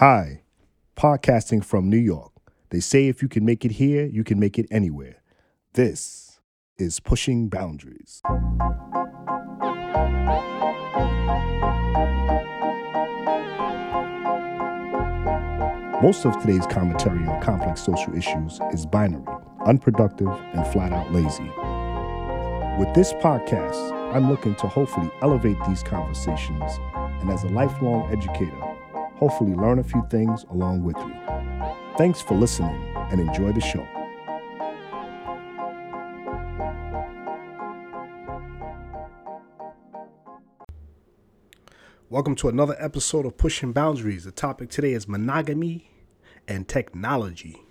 Hi, podcasting from New York. They say if you can make it here, you can make it anywhere. This is Pushing Boundaries. Most of today's commentary on complex social issues is binary, unproductive, and flat out lazy. With this podcast, I'm looking to hopefully elevate these conversations and as a lifelong educator, hopefully learn a few things along with you. Thanks for listening and enjoy the show. Welcome to another episode of Pushing Boundaries. The topic today is monogamy and technology.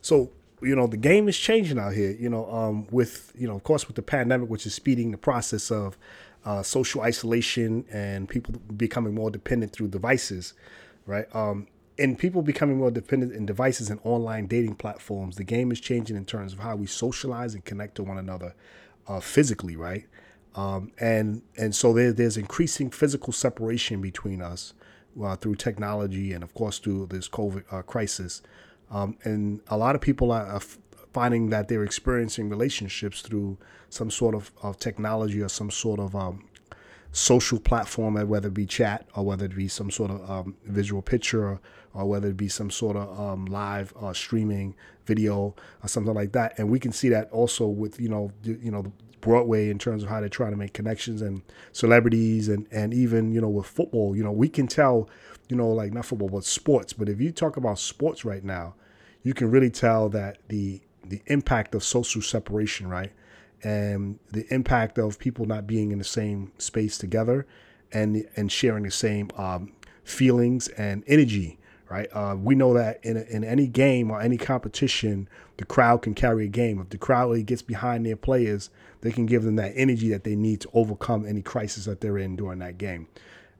So, you know, the game is changing out here, you know, um, with, you know, of course, with the pandemic, which is speeding the process of uh, social isolation and people becoming more dependent through devices, right? Um, and people becoming more dependent in devices and online dating platforms, the game is changing in terms of how we socialize and connect to one another uh, physically, right? Um, and and so there, there's increasing physical separation between us uh, through technology and of course through this COVID uh, crisis. Um, and a lot of people are, are finding that they're experiencing relationships through some sort of, of technology or some sort of um, social platform, whether it be chat or whether it be some sort of um, visual picture or, or, whether it be some sort of um, live uh, streaming video or something like that. And we can see that also with you know you know Broadway in terms of how they're trying to make connections and celebrities and and even you know with football, you know we can tell you know like not football but sports. But if you talk about sports right now, you can really tell that the the impact of social separation, right, and the impact of people not being in the same space together and and sharing the same um, feelings and energy right? Uh, we know that in, in any game or any competition, the crowd can carry a game. If the crowd really gets behind their players, they can give them that energy that they need to overcome any crisis that they're in during that game.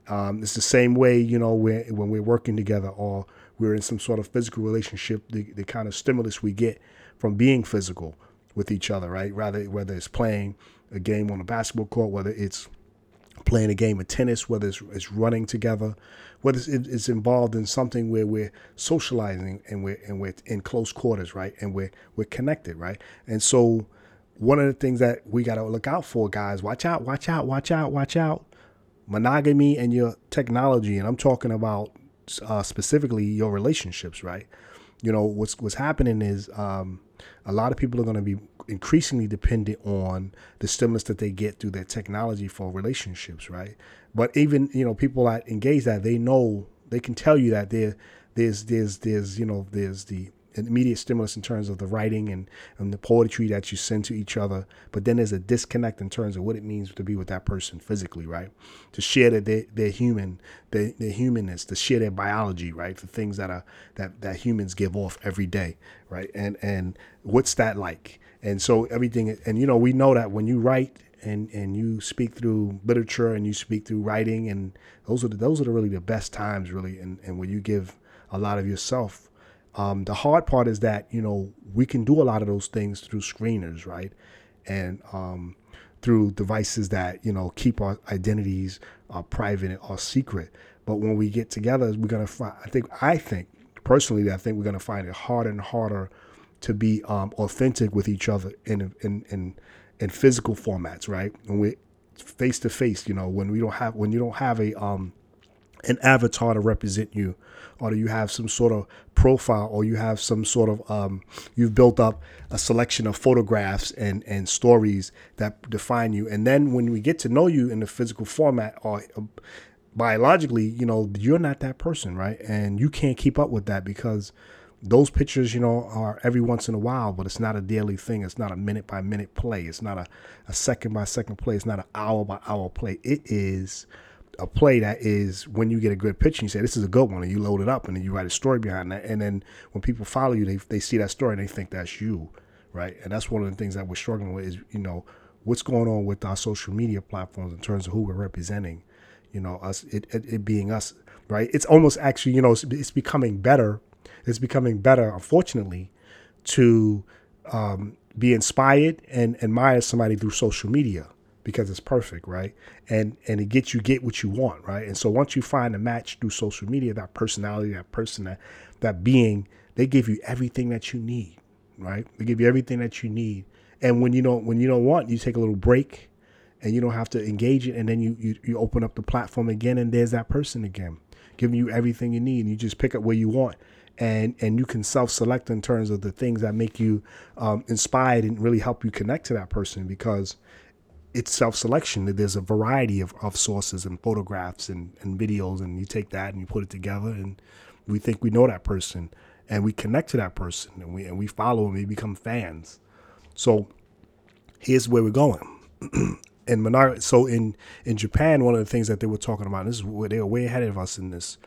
Um, it's the same way, you know, when, when we're working together or we're in some sort of physical relationship, the, the kind of stimulus we get from being physical with each other, right? Rather, whether it's playing a game on a basketball court, whether it's playing a game of tennis, whether it's, it's running together, whether it's, it's, involved in something where we're socializing and we're and we're in close quarters, right? And we're we're connected, right? And so one of the things that we got to look out for, guys, watch out, watch out, watch out, watch out. Monogamy and your technology, and I'm talking about uh, specifically your relationships, right? You know what's what's happening is um, a lot of people are going to be increasingly dependent on the stimulus that they get through their technology for relationships, right? But even you know people that engage that they know they can tell you that there there's there's there's you know there's the immediate stimulus in terms of the writing and, and the poetry that you send to each other. But then there's a disconnect in terms of what it means to be with that person physically, right? To share that they, they're human, their, their humanness, to share their biology, right? The things that are that, that humans give off every day, right? And and what's that like? And so everything and you know, we know that when you write and and you speak through literature and you speak through writing and those are the, those are the really the best times really and, and when you give a lot of yourself um, the hard part is that you know we can do a lot of those things through screeners, right? And um, through devices that you know keep our identities uh, private or secret. But when we get together, we're gonna find. I think. I think personally, I think we're gonna find it harder and harder to be um, authentic with each other in in in in physical formats, right? When we face to face, you know, when we don't have when you don't have a um an avatar to represent you or do you have some sort of profile or you have some sort of um, you've built up a selection of photographs and and stories that define you and then when we get to know you in the physical format or uh, biologically you know you're not that person right and you can't keep up with that because those pictures, you know, are every once in a while, but it's not a daily thing. It's not a minute by minute play. It's not a, a second by second play. It's not an hour by hour play. It is a play that is when you get a good pitch and you say this is a good one and you load it up and then you write a story behind that. And then when people follow you they, they see that story and they think that's you right? And that's one of the things that we're struggling with is you know what's going on with our social media platforms in terms of who we're representing you know us it, it, it being us right? It's almost actually you know it's, it's becoming better. It's becoming better unfortunately to um, be inspired and admire somebody through social media because it's perfect, right? And and it gets you get what you want, right? And so once you find a match through social media, that personality, that person, that that being, they give you everything that you need, right? They give you everything that you need. And when you don't when you don't want, you take a little break and you don't have to engage it and then you, you you open up the platform again and there's that person again giving you everything you need and you just pick up where you want and and you can self-select in terms of the things that make you um, inspired and really help you connect to that person because it's self-selection. There's a variety of, of sources and photographs and, and videos and you take that and you put it together and we think we know that person and we connect to that person and we and we follow and we become fans. So here's where we're going. And monog- so in in Japan one of the things that they were talking about this is where they were way ahead of us in this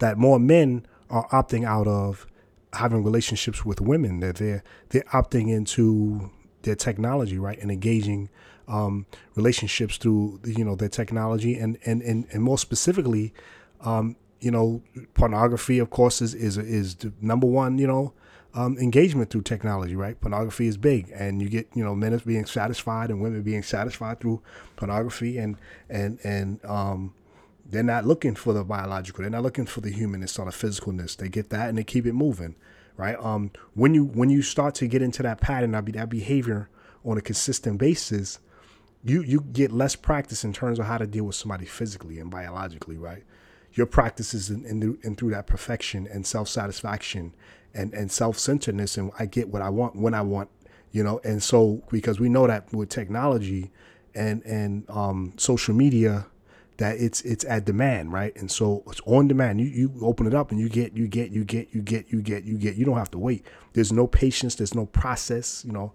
that more men are opting out of having relationships with women that they're they're opting into their technology right and engaging um, relationships through you know their technology and and and, and more specifically um, you know pornography of course is is is the number one you know um, engagement through technology right? Pornography is big and you get you know men being satisfied and women being satisfied through pornography and and and um, they're not looking for the biological they're not looking for the humanness or the physicalness. They get that and they keep it moving right? Um when you when you start to get into that pattern that behavior on a consistent basis you you get less practice in terms of how to deal with somebody physically and biologically, right? Your practice is in, in, in through that perfection and self satisfaction and and self centeredness, and I get what I want when I want, you know. And so because we know that with technology and and um, social media, that it's it's at demand, right? And so it's on demand. You you open it up and you get you get you get you get you get you get. You don't have to wait. There's no patience. There's no process. You know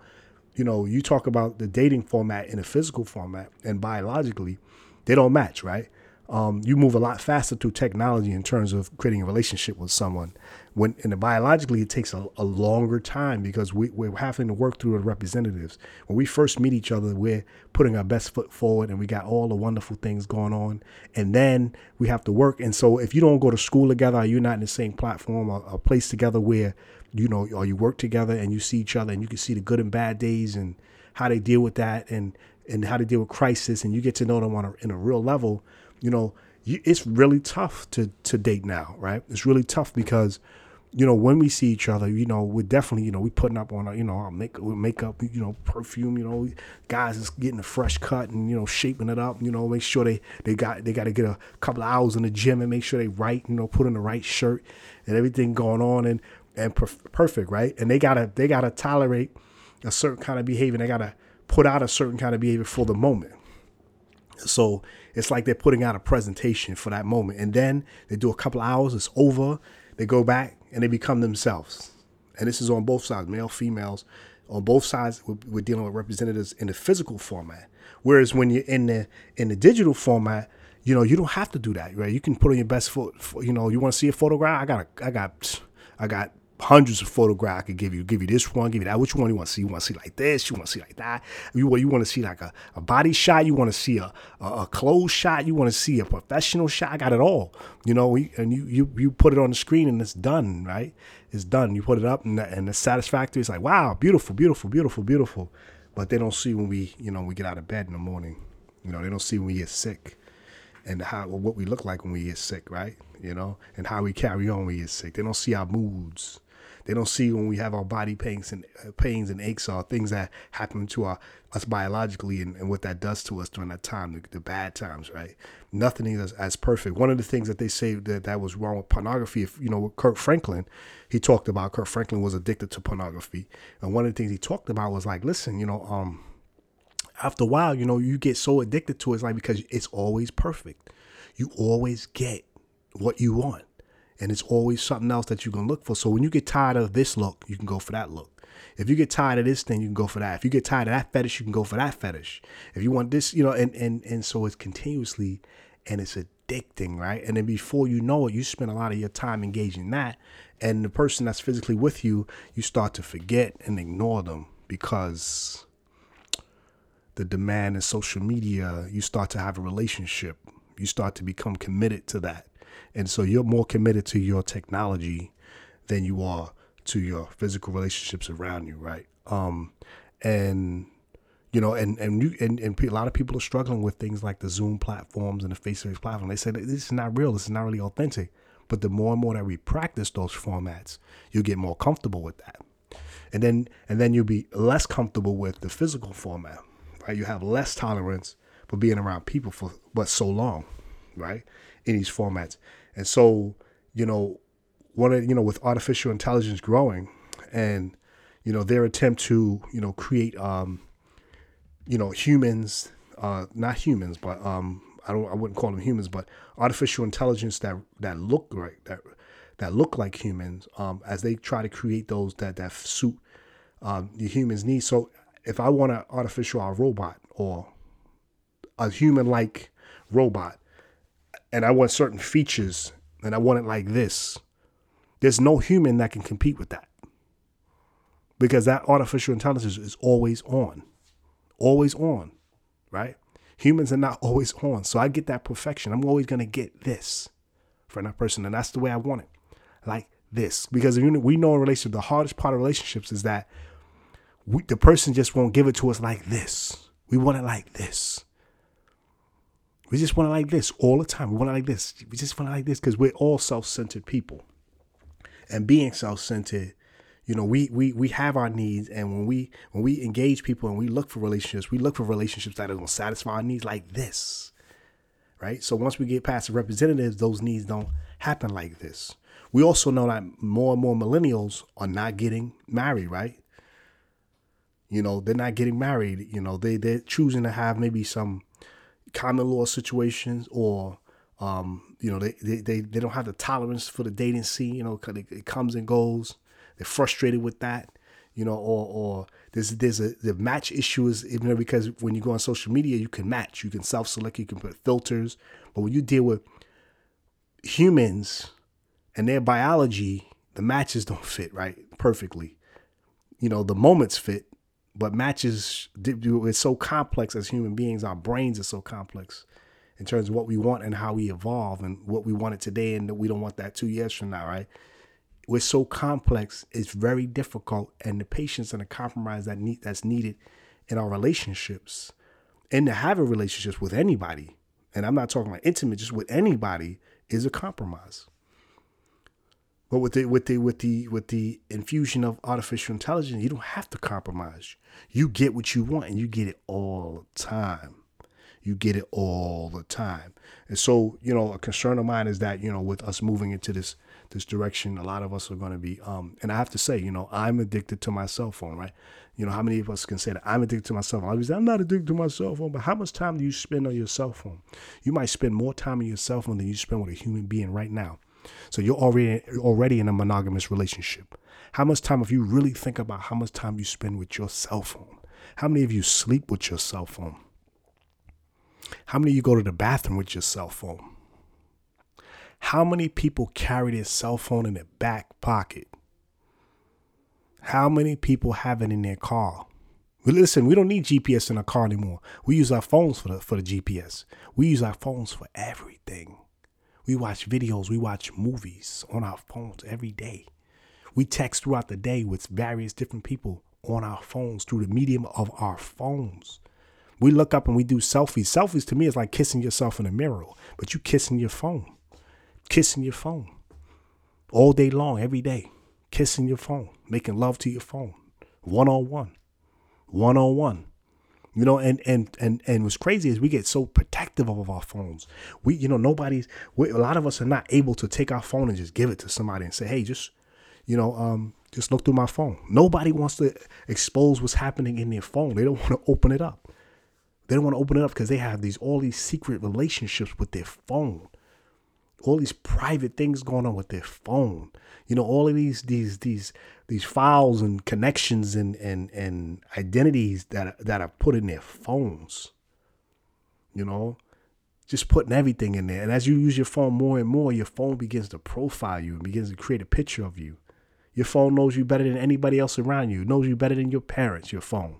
you know, you talk about the dating format in a physical format and biologically, they don't match, right? Um, you move a lot faster through technology in terms of creating a relationship with someone. When in the biologically, it takes a, a longer time because we, we're having to work through the representatives. When we first meet each other, we're putting our best foot forward, and we got all the wonderful things going on. And then we have to work. And so, if you don't go to school together, you're not in the same platform or a place together where you know, or you work together and you see each other and you can see the good and bad days and how they deal with that and and how they deal with crisis and you get to know them on a, in a real level, you know, you, it's really tough to to date now, right? It's really tough because you know, when we see each other, you know, we're definitely, you know, we putting up on, our, you know, our make, makeup, you know, perfume, you know, guys is getting a fresh cut and, you know, shaping it up, you know, make sure they, they got, they got to get a couple of hours in the gym and make sure they right, you know, put in the right shirt and everything going on. And and perfect, right? And they gotta they gotta tolerate a certain kind of behavior. They gotta put out a certain kind of behavior for the moment. So it's like they're putting out a presentation for that moment, and then they do a couple hours. It's over. They go back and they become themselves. And this is on both sides, male, females. On both sides, we're dealing with representatives in the physical format. Whereas when you're in the in the digital format, you know you don't have to do that, right? You can put on your best foot. You know, you want to see a photograph? I got a, I got I got hundreds of photographs I could give you. Give you this one, give you that. Which one you want to see? You want to see like this? You want to see like that? You, you want to see like a, a body shot? You want to see a, a, a close shot? You want to see a professional shot? I got it all. You know, and you, you, you put it on the screen and it's done, right? It's done. You put it up and, and it's satisfactory. It's like, wow, beautiful, beautiful, beautiful, beautiful. But they don't see when we, you know, we get out of bed in the morning. You know, they don't see when we get sick and how what we look like when we get sick, right? You know, and how we carry on when we get sick. They don't see our moods. They don't see when we have our body pains and uh, pains and aches or things that happen to our us biologically and, and what that does to us during that time, the, the bad times, right? Nothing is as perfect. One of the things that they say that that was wrong with pornography, if you know, Kirk Franklin, he talked about Kirk Franklin was addicted to pornography, and one of the things he talked about was like, listen, you know, um, after a while, you know, you get so addicted to it, it's like because it's always perfect. You always get what you want and it's always something else that you can look for. So when you get tired of this look, you can go for that look. If you get tired of this thing, you can go for that. If you get tired of that fetish, you can go for that fetish. If you want this, you know, and and and so it's continuously and it's addicting, right? And then before you know it, you spend a lot of your time engaging that. And the person that's physically with you, you start to forget and ignore them because the demand in social media, you start to have a relationship. You start to become committed to that. And so you're more committed to your technology than you are to your physical relationships around you, right? Um, and you know, and and you and, and a lot of people are struggling with things like the Zoom platforms and the face-to-face platform. They say this is not real. This is not really authentic. But the more and more that we practice those formats, you get more comfortable with that, and then and then you'll be less comfortable with the physical format. Right? You have less tolerance for being around people for but so long, right? In these formats, and so you know, one of you know with artificial intelligence growing, and you know their attempt to you know create um you know humans uh not humans but um I don't I wouldn't call them humans but artificial intelligence that that look right that that look like humans um as they try to create those that that suit um the humans needs. So if I want an artificial robot or a human like robot and I want certain features and I want it like this there's no human that can compete with that because that artificial intelligence is always on, always on, right? Humans are not always on. So I get that perfection. I'm always going to get this for that person. And that's the way I want it. Like this. Because we know in relationship, the hardest part of relationships is that we, the person just won't give it to us like this. We want it like this. We just want it like this all the time. We want it like this. We just want it like this because we're all self centered people. And being self centered you know we we we have our needs and when we when we engage people and we look for relationships we look for relationships that are going to satisfy our needs like this right so once we get past the representatives those needs don't happen like this we also know that more and more millennials are not getting married right you know they're not getting married you know they they're choosing to have maybe some common law situations or um, you know they, they they they don't have the tolerance for the dating scene you know it, it comes and goes they're frustrated with that, you know, or or there's there's a the match issue is even because when you go on social media, you can match, you can self-select, you can put filters, but when you deal with humans and their biology, the matches don't fit right perfectly. You know, the moments fit, but matches it's so complex as human beings. Our brains are so complex in terms of what we want and how we evolve and what we wanted today and we don't want that two years from now, right? we're so complex, it's very difficult, and the patience and the compromise that need that's needed in our relationships and to have a relationships with anybody, and I'm not talking about intimate, just with anybody, is a compromise. But with the with the with the with the infusion of artificial intelligence, you don't have to compromise. You get what you want, and you get it all the time. You get it all the time. And so, you know, a concern of mine is that you know, with us moving into this this direction. A lot of us are going to be, um, and I have to say, you know, I'm addicted to my cell phone, right? You know, how many of us can say that I'm addicted to my cell phone? Obviously, I'm not addicted to my cell phone, but how much time do you spend on your cell phone? You might spend more time on your cell phone than you spend with a human being right now. So you're already already in a monogamous relationship. How much time, if you really think about how much time you spend with your cell phone, how many of you sleep with your cell phone? How many of you go to the bathroom with your cell phone? How many people carry their cell phone in their back pocket? How many people have it in their car? Listen, we don't need GPS in our car anymore. We use our phones for the for the GPS. We use our phones for everything. We watch videos, we watch movies on our phones every day. We text throughout the day with various different people on our phones through the medium of our phones. We look up and we do selfies. Selfies to me is like kissing yourself in a mirror, but you kissing your phone kissing your phone all day long, every day, kissing your phone, making love to your phone, one on one, one on one. You know, and and and and what's crazy is we get so protective of our phones. We, you know, nobody's. We, a lot of us are not able to take our phone and just give it to somebody and say, "Hey, just, you know, um, just look through my phone." Nobody wants to expose what's happening in their phone. They don't want to open it up. They don't want to open it up because they have these all these secret relationships with their phone all these private things going on with their phone. You know, all of these these these these files and connections and and and identities that that are put in their phones. You know, just putting everything in there. And as you use your phone more and more, your phone begins to profile you and begins to create a picture of you. Your phone knows you better than anybody else around you. It knows you better than your parents, your phone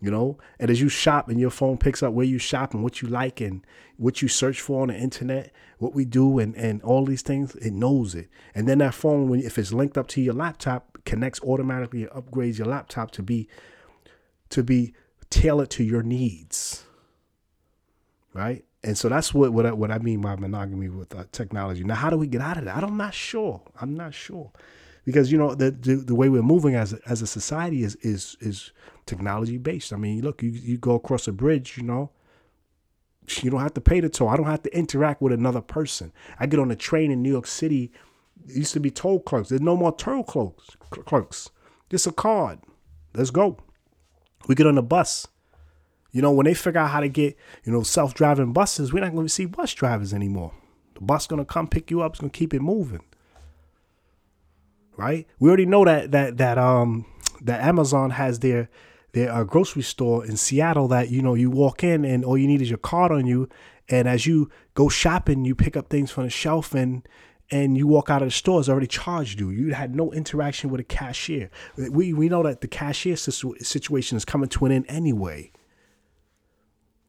you know and as you shop and your phone picks up where you shop and what you like and what you search for on the internet what we do and and all these things it knows it and then that phone when if it's linked up to your laptop connects automatically and upgrades your laptop to be to be tailored to your needs. Right? And so that's what what I, what I mean by monogamy with uh, technology. Now, how do we get out of that? I'm not sure. I'm not sure because you know the, the the, way we're moving as as a society is is is technology based. I mean, look, you you go across a bridge, you know, you don't have to pay the toll. I don't have to interact with another person. I get on a train in New York City. It used to be toll clerks. There's no more toll clerks. Clerks. Just a card. Let's go. We get on the bus. You know, when they figure out how to get, you know, self-driving buses, we're not going to see bus drivers anymore. The bus going to come pick you up. It's going to keep it moving. Right? We already know that that that um that Amazon has their there are grocery store in Seattle that you know you walk in and all you need is your card on you, and as you go shopping, you pick up things from the shelf and and you walk out of the store, it's already charged you. You had no interaction with a cashier. We we know that the cashier situation is coming to an end anyway.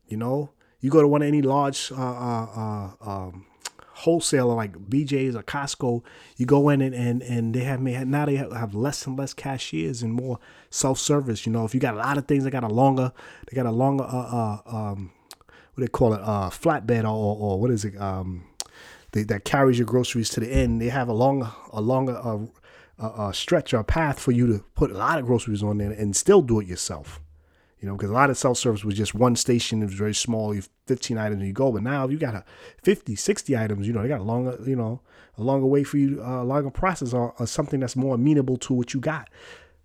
You know, you go to one of any large uh, uh, uh, um, wholesaler like BJ's or Costco, you go in and, and, and they have now they have less and less cashiers and more self service. You know, if you got a lot of things, they got a longer, they got a longer, uh, uh um, what they call it, uh, flatbed or, or what is it, um, they, that carries your groceries to the end. They have a longer, a longer, uh, a, a stretch or path for you to put a lot of groceries on there and still do it yourself. You know, because a lot of self service was just one station. It was very small. You 15 items and you go. But now you got a 50, 60 items. You know, they got a longer, you know, a longer way for you, uh, a longer process or, or something that's more amenable to what you got.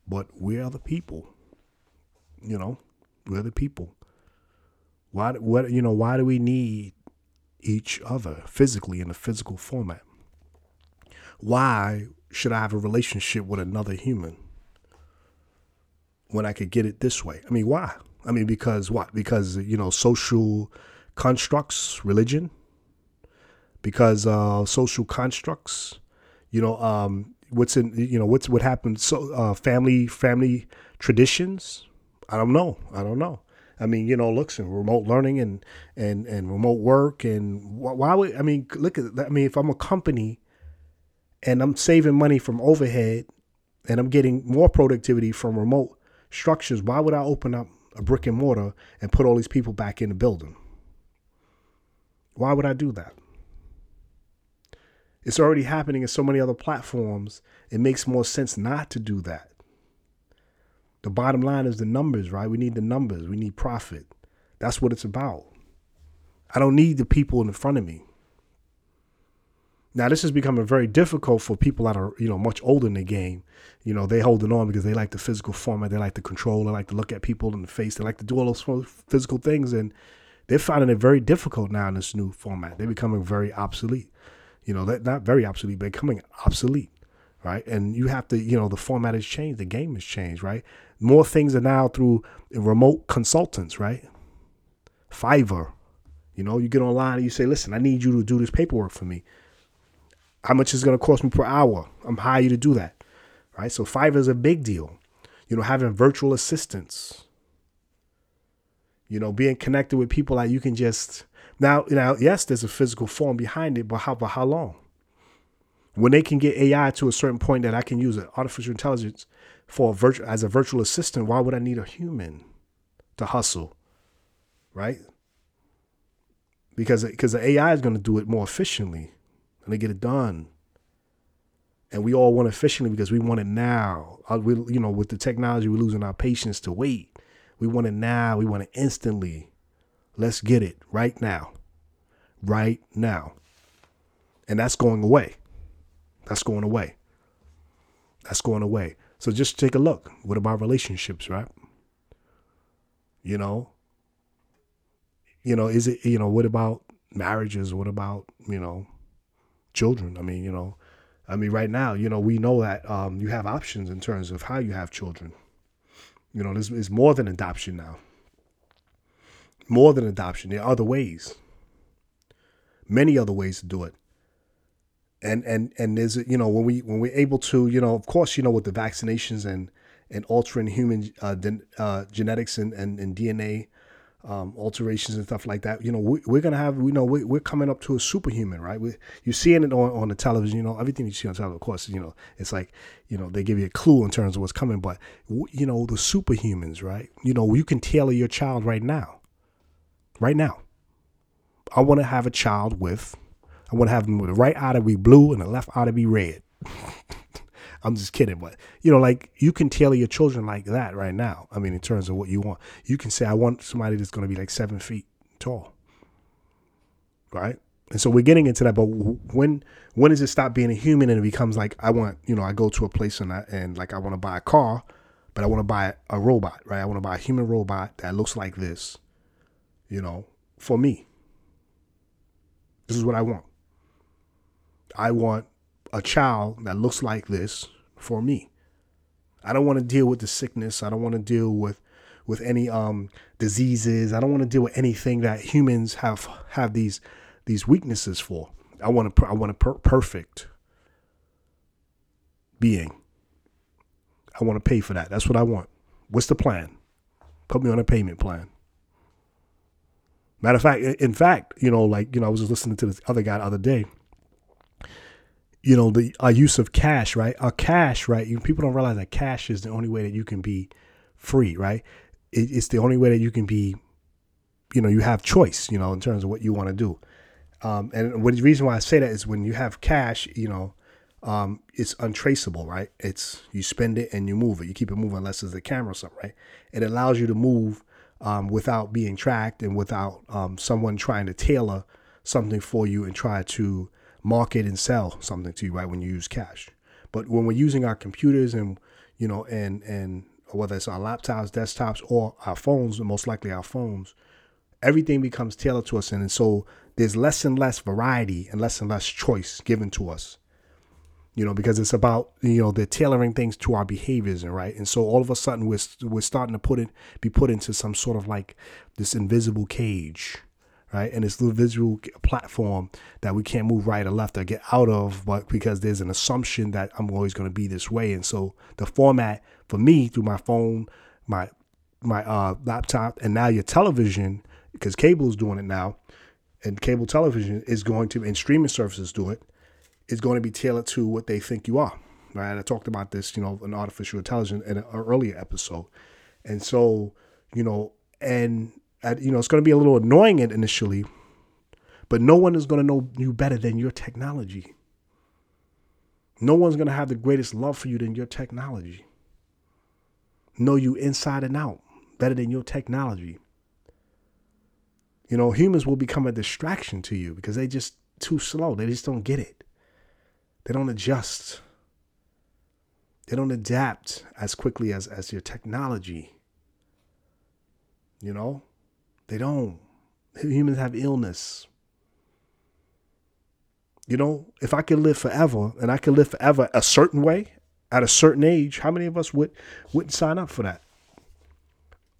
But we're the people. You know, we're the people. Why? What? You know? Why do we need each other physically in a physical format? Why should I have a relationship with another human? When I could get it this way. I mean, why? I mean, because what? Because, you know, social constructs, religion, because uh, social constructs, you know, um, what's in, you know, what's what happened, so uh, family, family traditions. I don't know. I don't know. I mean, you know, looks and remote learning and and and remote work and why would I mean, look at I mean, if I'm a company and I'm saving money from overhead and I'm getting more productivity from remote structures, why would I open up a brick and mortar and put all these people back in the building? Why would I do that? It's already happening in so many other platforms. It makes more sense not to do that. The bottom line is the numbers, right? We need the numbers. We need profit. That's what it's about. I don't need the people in front of me. Now this is becoming very difficult for people that are you know much older in the game. You know they holding on because they like the physical format, they like the control, they like to look at people in the face, they like to do all those physical things, and they're finding it very difficult now in this new format. They're becoming very obsolete. You know, not very obsolete, but becoming obsolete, right? And you have to, you know, the format has changed, the game has changed, right? More things are now through remote consultants, right? Fiverr. You know, you get online and you say, listen, I need you to do this paperwork for me how much is going to cost me per hour? I'm hired to do that, right? So Fiverr is a big deal. You know, having virtual assistants. You know, being connected with people that you can just now. You know, yes, there's a physical form behind it, but how? But how long? When they can get AI to a certain point that I can use artificial intelligence for a virtual as a virtual assistant, why would I need a human to hustle? Right? Because because the AI is going to do it more efficiently and they get it done. And we all want efficiently because we want it now. Uh, we, you know, with the technology, we're losing our patience to wait. We want it now. We want it instantly. Let's get it right now. Right now. And that's going away. That's going away. That's going away. So just take a look. What about relationships, right? You know, you know, is it, you know, what about marriages? What about, you know, children. I mean, you know, I mean, right now, you know, we know that um, you have options in terms of how you have children. You know, this is more than adoption now. More than adoption, there are other ways. Many other ways to do it. And and and there's you know when we when we're able to you know of course you know with the vaccinations and and altering human uh, uh, genetics and, and, and DNA um, alterations and stuff like that. You know, we, we're gonna have, you know, we, we're coming up to a superhuman, right? We, you're seeing it on, on the television. You know, everything you see on television, of course, you know, it's like, you know, they give you a clue in terms of what's coming. But you know, the superhumans, right? You know, you can tailor your child right now, right now. I want to have a child with, I want to have them with the right eye to be blue and the left eye to be red. I'm just kidding, but you know, like you can tailor your children like that right now. I mean, in terms of what you want, you can say, I want somebody that's going to be like seven feet tall, right? And so we're getting into that. But when when does it stop being a human and it becomes like I want, you know, I go to a place and I, and like I want to buy a car, but I want to buy a robot, right? I want to buy a human robot that looks like this, you know, for me. This is what I want. I want a child that looks like this for me. I don't want to deal with the sickness. I don't want to deal with with any um diseases. I don't want to deal with anything that humans have have these these weaknesses for. I want to I want a per- perfect being. I want to pay for that. That's what I want. What's the plan? Put me on a payment plan. Matter of fact, in fact, you know, like you know, I was just listening to this other guy the other day you know the our use of cash right? Our cash right? You, people don't realize that cash is the only way that you can be free right? It, it's the only way that you can be you know you have choice you know in terms of what you want to do. Um, and what the reason why i say that is when you have cash you know um, it's untraceable right? It's you spend it and you move it. You keep it moving unless there's a camera or something right? It allows you to move um, without being tracked and without um, someone trying to tailor something for you and try to market and sell something to you, right? When you use cash. But when we're using our computers and you know, and and whether it's our laptops, desktops, or our phones, most likely our phones, everything becomes tailored to us, and, and so there's less and less variety and less and less choice given to us. You know, because it's about you know they're tailoring things to our behaviors, and right, and so all of a sudden we're we're starting to put it be put into some sort of like this invisible cage, right? And this little visual platform that we can't move right or left or get out of, but because there's an assumption that I'm always going to be this way. And so the format for me through my phone, my my uh, laptop, and now your television, because cable is doing it now, and cable television is going to, and streaming services do it, is going to be tailored to what they think you are. Right? I talked about this, you know, in artificial intelligence in an earlier episode, and so you know, and at, you know, it's going to be a little annoying initially, but no one is going to know you better than your technology. No one's going to have the greatest love for you than your technology. Know you inside and out better than your technology. You know, humans will become a distraction to you because they just too slow. They just don't get it. They don't adjust. They don't adapt as quickly as, as your technology. You know? They don't. Humans have illness. You know, if I could live forever and I could live forever a certain way at a certain age, how many of us would wouldn't sign up for that?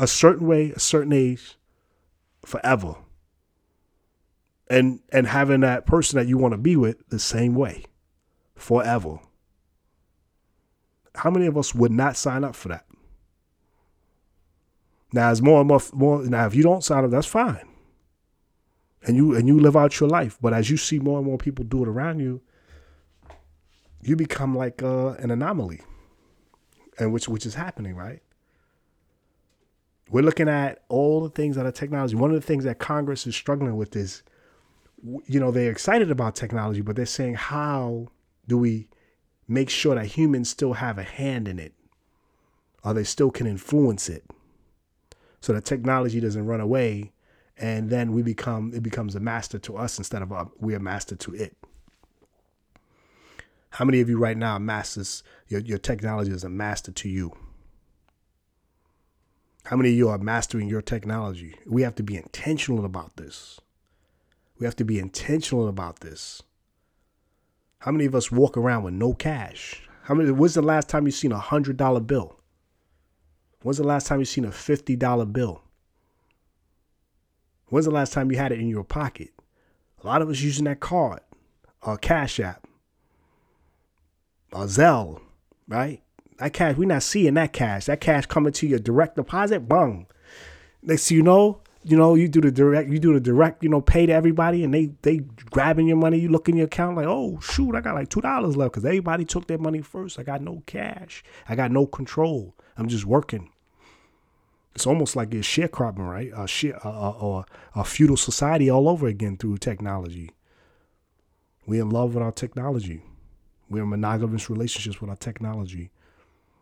A certain way, a certain age, forever. And and having that person that you want to be with the same way, forever. How many of us would not sign up for that? Now, as more and more, more now, if you don't sign up, that's fine, and you and you live out your life. But as you see more and more people do it around you, you become like uh, an anomaly, and which which is happening, right? We're looking at all the things that are technology. One of the things that Congress is struggling with is, you know, they're excited about technology, but they're saying how do we make sure that humans still have a hand in it, or they still can influence it so that technology doesn't run away and then we become it becomes a master to us instead of a, we are master to it. How many of you right now masters your, your technology is a master to you? How many of you are mastering your technology? We have to be intentional about this. We have to be intentional about this. How many of us walk around with no cash? How many when's the last time you seen a hundred dollar bill When's the last time you seen a $50 bill? When's the last time you had it in your pocket? A lot of us using that card, or Cash App, or Zelle, right? That cash, we're not seeing that cash. That cash coming to your direct deposit, bung. Next you know, you know, you do the direct, you do the direct, you know, pay to everybody, and they they grabbing your money. You look in your account like, oh shoot, I got like two dollars left because everybody took their money first. I got no cash. I got no control. I'm just working. It's almost like it's sharecropping, right? A share, or a feudal society all over again through technology. We're in love with our technology. We're in monogamous relationships with our technology.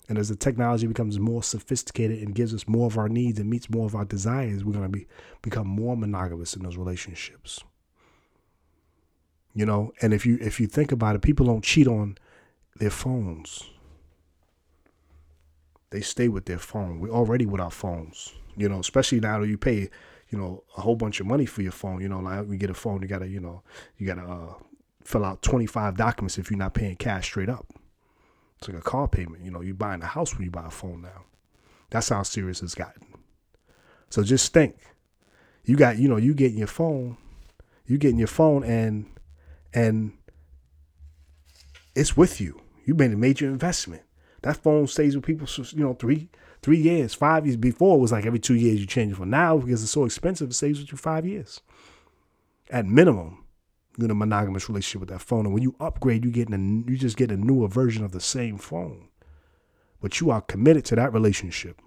And as the technology becomes more sophisticated and gives us more of our needs and meets more of our desires, we're going to be become more monogamous in those relationships. You know, and if you if you think about it, people don't cheat on their phones. They stay with their phone. We're already with our phones. You know, especially now that you pay, you know, a whole bunch of money for your phone. You know, like we get a phone, you gotta, you know, you gotta uh, fill out twenty five documents if you're not paying cash straight up. It's like a car payment. You know, you're buying a house when you buy a phone now. That's how serious it's gotten. So just think. You got, you know, you getting your phone, you getting your phone and and it's with you. You made a major investment. That phone stays with people, you know, three three years, five years. Before it was like every two years you change it. For now, because it's so expensive, it stays with you five years at minimum You're in a monogamous relationship with that phone. And when you upgrade, you get a, you just get a newer version of the same phone. But you are committed to that relationship.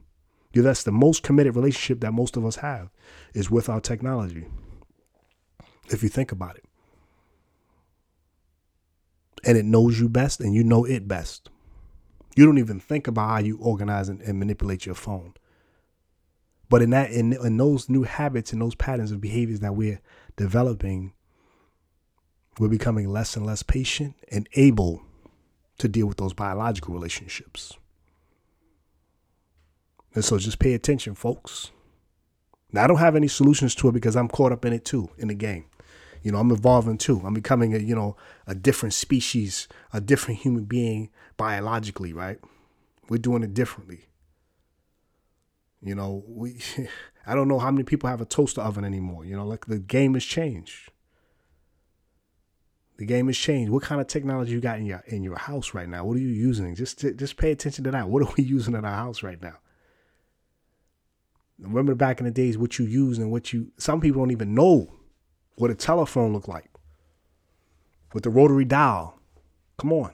Yeah, that's the most committed relationship that most of us have is with our technology. If you think about it. And it knows you best and you know it best. You don't even think about how you organize and, and manipulate your phone. But in that in, in those new habits and those patterns of behaviors that we're developing, we're becoming less and less patient and able to deal with those biological relationships. And so just pay attention, folks. Now, I don't have any solutions to it because I'm caught up in it too, in the game. You know, I'm evolving too. I'm becoming a, you know, a different species, a different human being biologically, right? We're doing it differently. You know, we I don't know how many people have a toaster oven anymore. You know, like the game has changed. The game has changed. What kind of technology you got in your in your house right now? What are you using? Just just pay attention to that. What are we using in our house right now? Remember back in the days what you used and what you some people don't even know what a telephone looked like. With the rotary dial. Come on.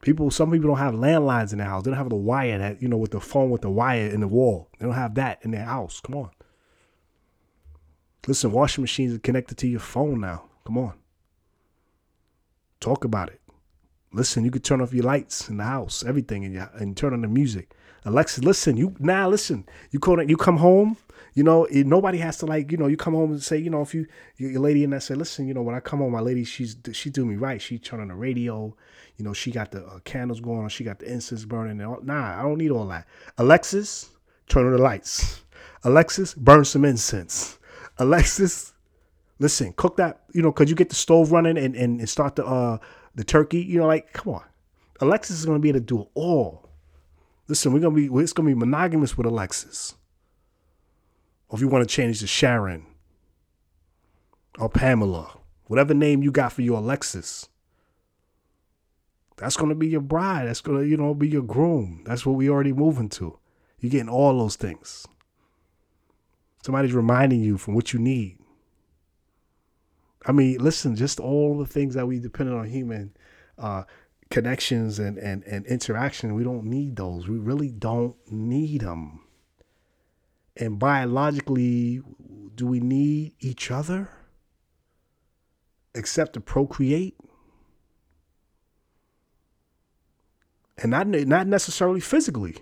People some people don't have landlines in their house. They don't have the wire that, you know, with the phone with the wire in the wall. They don't have that in their house. Come on. Listen, washing machines are connected to your phone now. Come on. Talk about it. Listen, you could turn off your lights in the house, everything, and, and turn on the music. Alexa, listen, you now listen. You call it, you come home, you know, it, nobody has to like, you know, you come home and say, you know, if you your lady and I say, listen, you know, when I come home, my lady, she's she do me right. She turn on the radio, you know, she got the uh, candles going on, she got the incense burning. And all, nah, I don't need all that. Alexis, turn on the lights. Alexis, burn some incense. Alexis, Listen, cook that, you know, cause you get the stove running and, and, and start the uh the turkey, you know, like come on. Alexis is gonna be able to do it all. Listen, we're gonna be it's gonna be monogamous with Alexis. Or if you want to change to Sharon or Pamela, whatever name you got for your Alexis. That's gonna be your bride. That's gonna, you know, be your groom. That's what we already moving to. You're getting all those things. Somebody's reminding you from what you need. I mean, listen, just all the things that we depend on human uh, connections and, and, and interaction, we don't need those. We really don't need them. And biologically, do we need each other except to procreate? And not, not necessarily physically.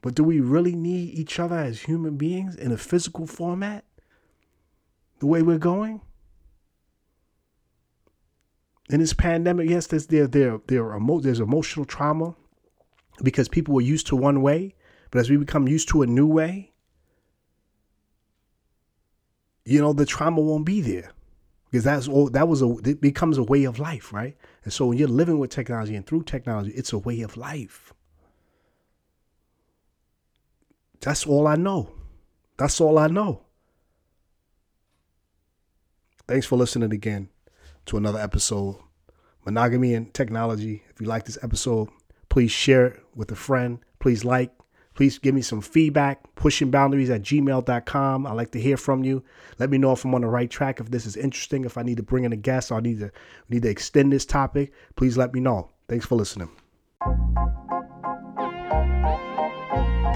But do we really need each other as human beings in a physical format? The way we're going? In this pandemic, yes, there's there there there emo- there's emotional trauma because people were used to one way, but as we become used to a new way, you know, the trauma won't be there because that's all that was a it becomes a way of life, right? And so when you're living with technology and through technology, it's a way of life. That's all I know. That's all I know. Thanks for listening again to another episode. Monogamy and technology. If you like this episode, please share it with a friend. Please like, Please give me some feedback, pushingboundaries at gmail.com. I like to hear from you. Let me know if I'm on the right track, if this is interesting, if I need to bring in a guest or I need to need to extend this topic. Please let me know. Thanks for listening.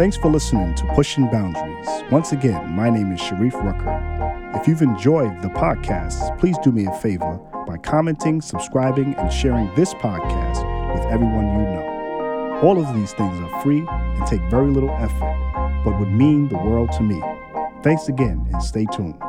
Thanks for listening to Pushing Boundaries. Once again, my name is Sharif Rucker. If you've enjoyed the podcast, please do me a favor by commenting, subscribing, and sharing this podcast with everyone you know. All of these things are free and take very little effort, but would mean the world to me. Thanks again and stay tuned.